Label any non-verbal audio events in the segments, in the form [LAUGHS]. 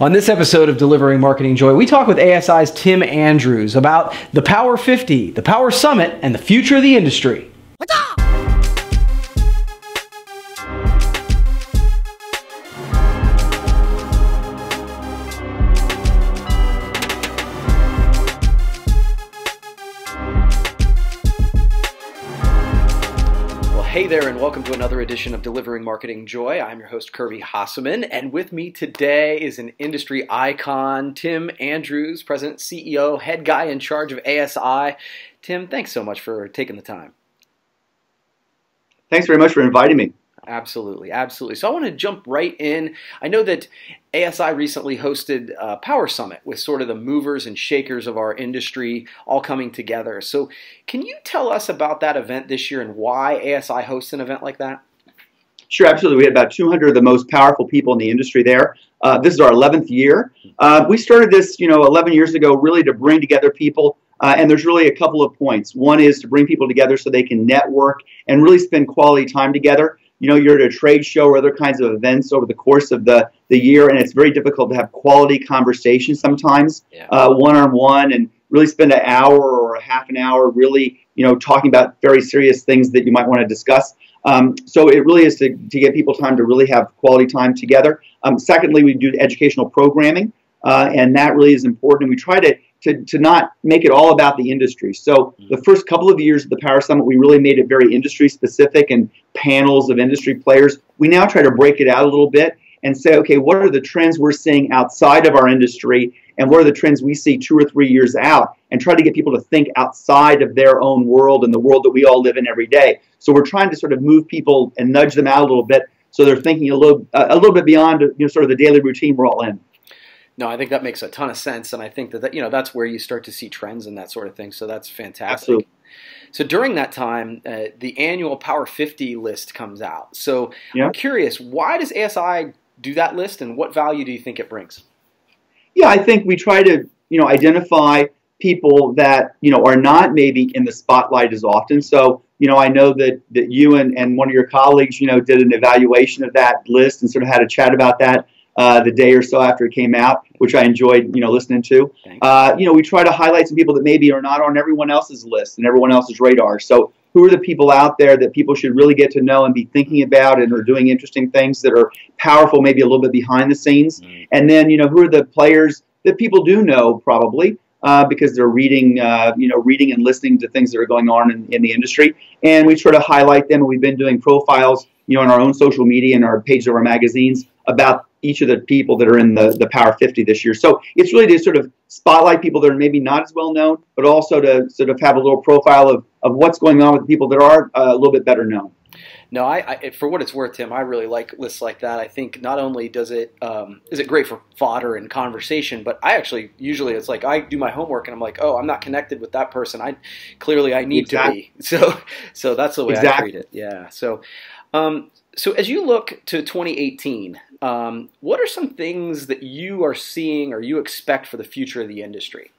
On this episode of Delivering Marketing Joy, we talk with ASI's Tim Andrews about the Power 50, the Power Summit, and the future of the industry. Hey there, and welcome to another edition of Delivering Marketing Joy. I'm your host, Kirby Hasseman, and with me today is an industry icon, Tim Andrews, President, CEO, head guy in charge of ASI. Tim, thanks so much for taking the time. Thanks very much for inviting me. Absolutely, absolutely. So I want to jump right in. I know that ASI recently hosted a Power Summit with sort of the movers and shakers of our industry all coming together. So can you tell us about that event this year and why ASI hosts an event like that? Sure, absolutely. We had about 200 of the most powerful people in the industry there. Uh, this is our 11th year. Uh, we started this, you know, 11 years ago, really to bring together people. Uh, and there's really a couple of points. One is to bring people together so they can network and really spend quality time together you know you're at a trade show or other kinds of events over the course of the, the year and it's very difficult to have quality conversations sometimes one on one and really spend an hour or a half an hour really you know talking about very serious things that you might want to discuss. Um, so it really is to, to get people time to really have quality time together. Um, secondly we do educational programming uh, and that really is important. We try to to, to not make it all about the industry. So the first couple of years of the Power Summit, we really made it very industry specific and panels of industry players. We now try to break it out a little bit and say, okay, what are the trends we're seeing outside of our industry and what are the trends we see two or three years out and try to get people to think outside of their own world and the world that we all live in every day. So we're trying to sort of move people and nudge them out a little bit so they're thinking a little uh, a little bit beyond you know sort of the daily routine we're all in. No, I think that makes a ton of sense, and I think that, that you know that's where you start to see trends and that sort of thing. So that's fantastic. Absolutely. So during that time, uh, the annual Power 50 list comes out. So yeah. I'm curious, why does ASI do that list, and what value do you think it brings? Yeah, I think we try to you know identify people that you know are not maybe in the spotlight as often. So you know, I know that that you and, and one of your colleagues, you know, did an evaluation of that list and sort of had a chat about that uh, the day or so after it came out, which I enjoyed, you know, listening to. Uh, you know, we try to highlight some people that maybe are not on everyone else's list and everyone else's radar. So who are the people out there that people should really get to know and be thinking about and are doing interesting things that are powerful, maybe a little bit behind the scenes? Mm. And then, you know, who are the players that people do know probably uh, because they're reading, uh, you know, reading and listening to things that are going on in, in the industry. And we try to highlight them. And we've been doing profiles, you know, on our own social media and our pages of our magazines about each of the people that are in the, the Power 50 this year. So it's really to sort of spotlight people that are maybe not as well known, but also to sort of have a little profile of, of what's going on with people that are uh, a little bit better known. No, I, I, for what it's worth, Tim, I really like lists like that. I think not only does it um, is it great for fodder and conversation, but I actually usually it's like I do my homework and I'm like, oh, I'm not connected with that person. I clearly I need exactly. to be. [LAUGHS] So so that's the way exactly. I treat it. Yeah. So um, so as you look to 2018, um, what are some things that you are seeing or you expect for the future of the industry?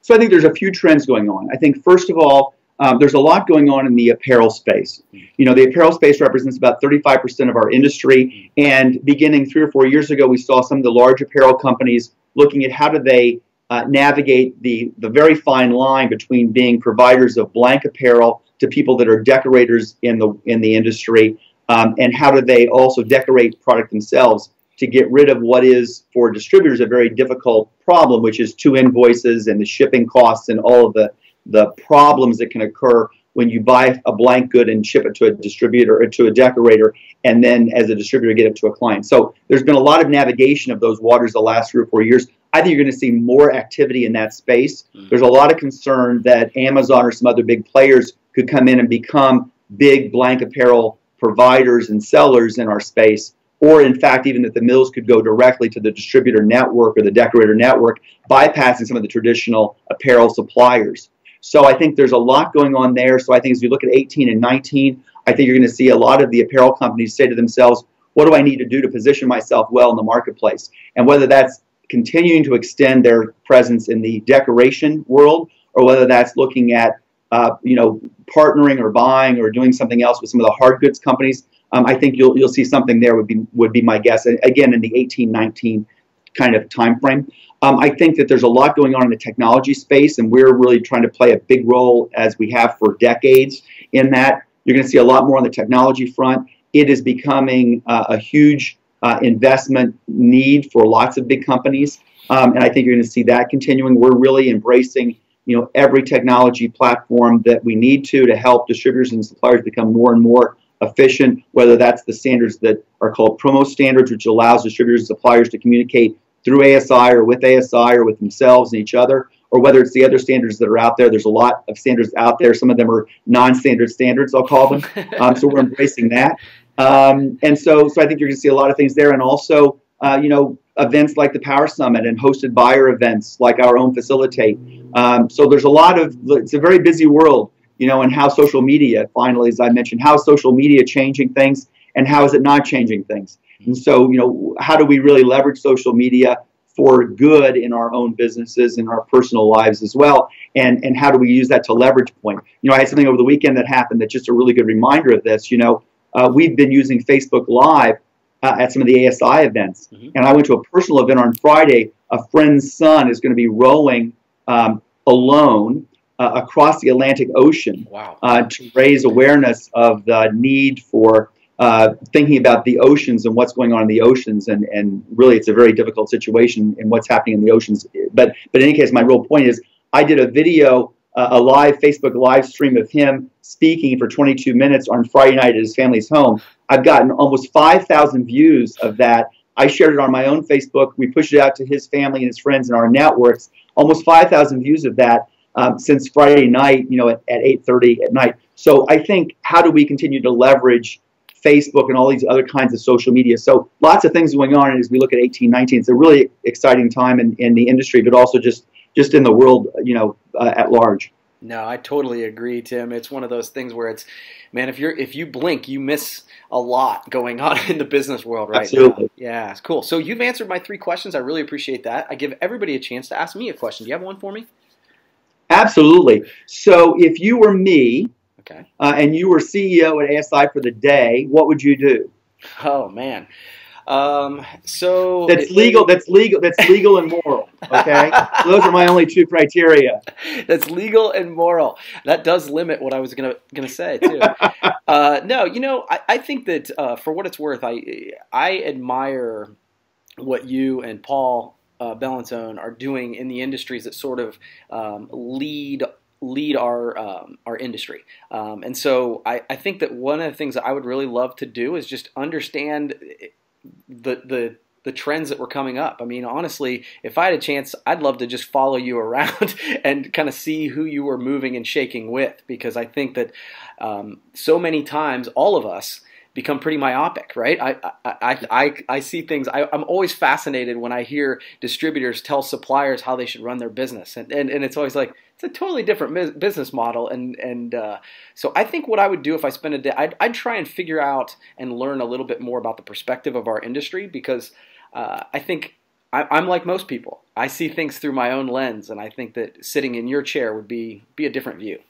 So I think there's a few trends going on. I think first of all, um, there's a lot going on in the apparel space. You know, the apparel space represents about 35% of our industry, and beginning three or four years ago, we saw some of the large apparel companies looking at how do they uh, navigate the the very fine line between being providers of blank apparel to people that are decorators in the in the industry um, and how do they also decorate product themselves to get rid of what is for distributors a very difficult problem, which is two invoices and the shipping costs and all of the the problems that can occur when you buy a blank good and ship it to a distributor or to a decorator, and then as a distributor get it to a client. So there's been a lot of navigation of those waters the last three or four years. I think you're going to see more activity in that space. Mm-hmm. There's a lot of concern that Amazon or some other big players could come in and become big blank apparel providers and sellers in our space, or in fact, even that the mills could go directly to the distributor network or the decorator network, bypassing some of the traditional apparel suppliers. So I think there's a lot going on there. So I think as you look at 18 and 19, I think you're going to see a lot of the apparel companies say to themselves, what do I need to do to position myself well in the marketplace? And whether that's continuing to extend their presence in the decoration world or whether that's looking at uh, you know, partnering or buying or doing something else with some of the hard goods companies, um, I think you'll you'll see something there would be would be my guess. And again, in the 18, 19 kind of time frame. Um, I think that there's a lot going on in the technology space, and we're really trying to play a big role as we have for decades in that. You're going to see a lot more on the technology front. It is becoming uh, a huge uh, investment need for lots of big companies, um, and I think you're going to see that continuing. We're really embracing you know every technology platform that we need to to help distributors and suppliers become more and more efficient. Whether that's the standards that are called promo standards, which allows distributors and suppliers to communicate through ASI or with ASI or with themselves and each other, or whether it's the other standards that are out there. There's a lot of standards out there. Some of them are non-standard standards, I'll call them. [LAUGHS] Um, so we're embracing that. Um, and so, so I think you're going to see a lot of things there, and also, uh, you know, events like the Power Summit and hosted buyer events like our own facilitate. Um, so there's a lot of. It's a very busy world, you know, and how social media. Finally, as I mentioned, how social media changing things, and how is it not changing things? And so, you know, how do we really leverage social media for good in our own businesses and our personal lives as well? And and how do we use that to leverage point? You know, I had something over the weekend that happened that's just a really good reminder of this. You know, uh, we've been using Facebook Live uh, at some of the ASI events, mm-hmm. and I went to a personal event on Friday. A friend's son is going to be rowing um, alone uh, across the Atlantic Ocean wow. uh, to raise awareness of the need for uh, thinking about the oceans and what's going on in the oceans, and, and really it's a very difficult situation in what's happening in the oceans. But but in any case, my real point is I did a video, uh, a live Facebook live stream of him speaking for 22 minutes on Friday night at his family's home. I've gotten almost 5,000 views of that. I shared it on my own Facebook. We pushed it out to his family and his friends and our networks. Almost 5,000 views of that um, since Friday night, you know, at, at 8:30 at night. So I think how do we continue to leverage Facebook and all these other kinds of social media. So lots of things going on as we look at 18, 19. It's a really exciting time in, in the industry, but also just just in the world, you know, uh, at large. No, I totally agree, Tim. It's one of those things where it's, man, if you're if you blink, you miss a lot going on [LAUGHS] in the business world right Absolutely. now. Yeah, it's cool. So you've answered my three questions. I really appreciate that. I give everybody a chance to ask me a question. Do you have one for me? Absolutely. So if you were me, Okay. Uh, and you were CEO at ASI for the day, what would you do? Oh man. Um, so that's legal. That's legal. That's legal and moral. Okay, [LAUGHS] those are my only two criteria. That's legal and moral. That does limit what I was gonna gonna say too. [LAUGHS] uh, no, you know, I, I think that uh, for what it's worth, I I admire what you and Paul uh, are doing in the industries that sort of um, lead lead our um, our industry. Um, and so I, I think that one of the things that I would really love to do is just understand the the the trends that were coming up. I mean, honestly, if I had a chance, I'd love to just follow you [LAUGHS] around and kind of see who you were moving and shaking with, because I think that um, so many times, all of us become pretty myopic, right? I I, I, I see things. I, am always fascinated when I hear distributors tell suppliers how they should run their business, and and, and it's always like it's a totally different business model. And and uh, so I think what I would do if I spend a day, I'd, I'd try and figure out and learn a little bit more about the perspective of our industry because uh, I think I, am like most people. I see things through my own lens, and I think that sitting in your chair would be be a different view.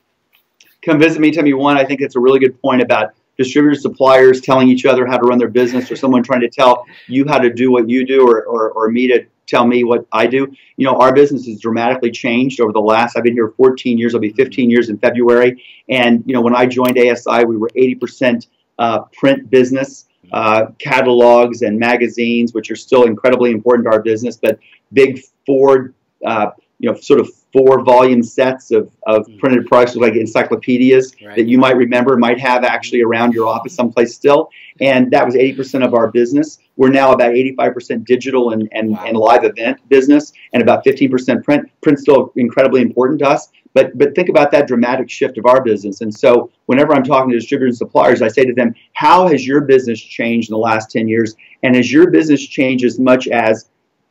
Come visit me anytime you want. I think it's a really good point about distributors, suppliers telling each other how to run their business, or someone trying to tell you how to do what you do, or, or, or me to tell me what I do. You know, our business has dramatically changed over the last, I've been here 14 years, I'll be 15 years in February. And, you know, when I joined ASI, we were 80% uh, print business. Uh, catalogs and magazines, which are still incredibly important to our business, but big Ford, uh, you know, sort of four volume sets of, of mm. printed products like encyclopedias right. that you might remember might have actually around your office someplace still and that was 80% of our business we're now about 85% digital and, and, wow. and live event business and about 15% print print's still incredibly important to us but but think about that dramatic shift of our business and so whenever i'm talking to distributors and suppliers i say to them how has your business changed in the last 10 years and has your business changed as much as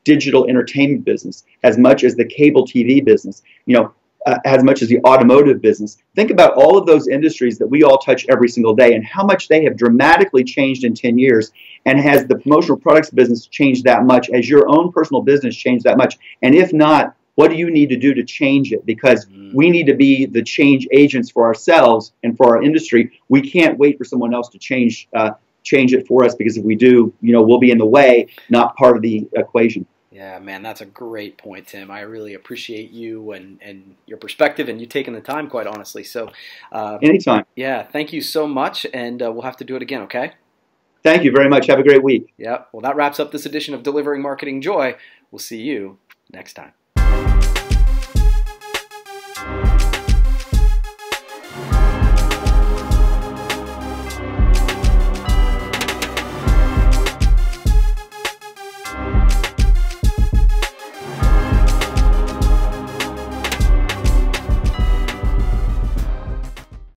digital entertainment business, as much as the cable TV business, you know, uh, as much as the automotive business. Think about all of those industries that we all touch every single day and how much they have dramatically changed in 10 years. And has the promotional products business changed that much? Has your own personal business changed that much? And if not, what do you need to do to change it? Because mm. we need to be the change agents for ourselves and for our industry. We can't wait for someone else to change uh, change it for us because if we do, you know, we'll be in the way, not part of the equation. Yeah, man, that's a great point, Tim. I really appreciate you and, and your perspective and you taking the time, quite honestly. So, uh, anytime. Yeah, thank you so much, and uh, we'll have to do it again, okay? Thank you very much. Have a great week. Yeah, well, that wraps up this edition of Delivering Marketing Joy. We'll see you next time.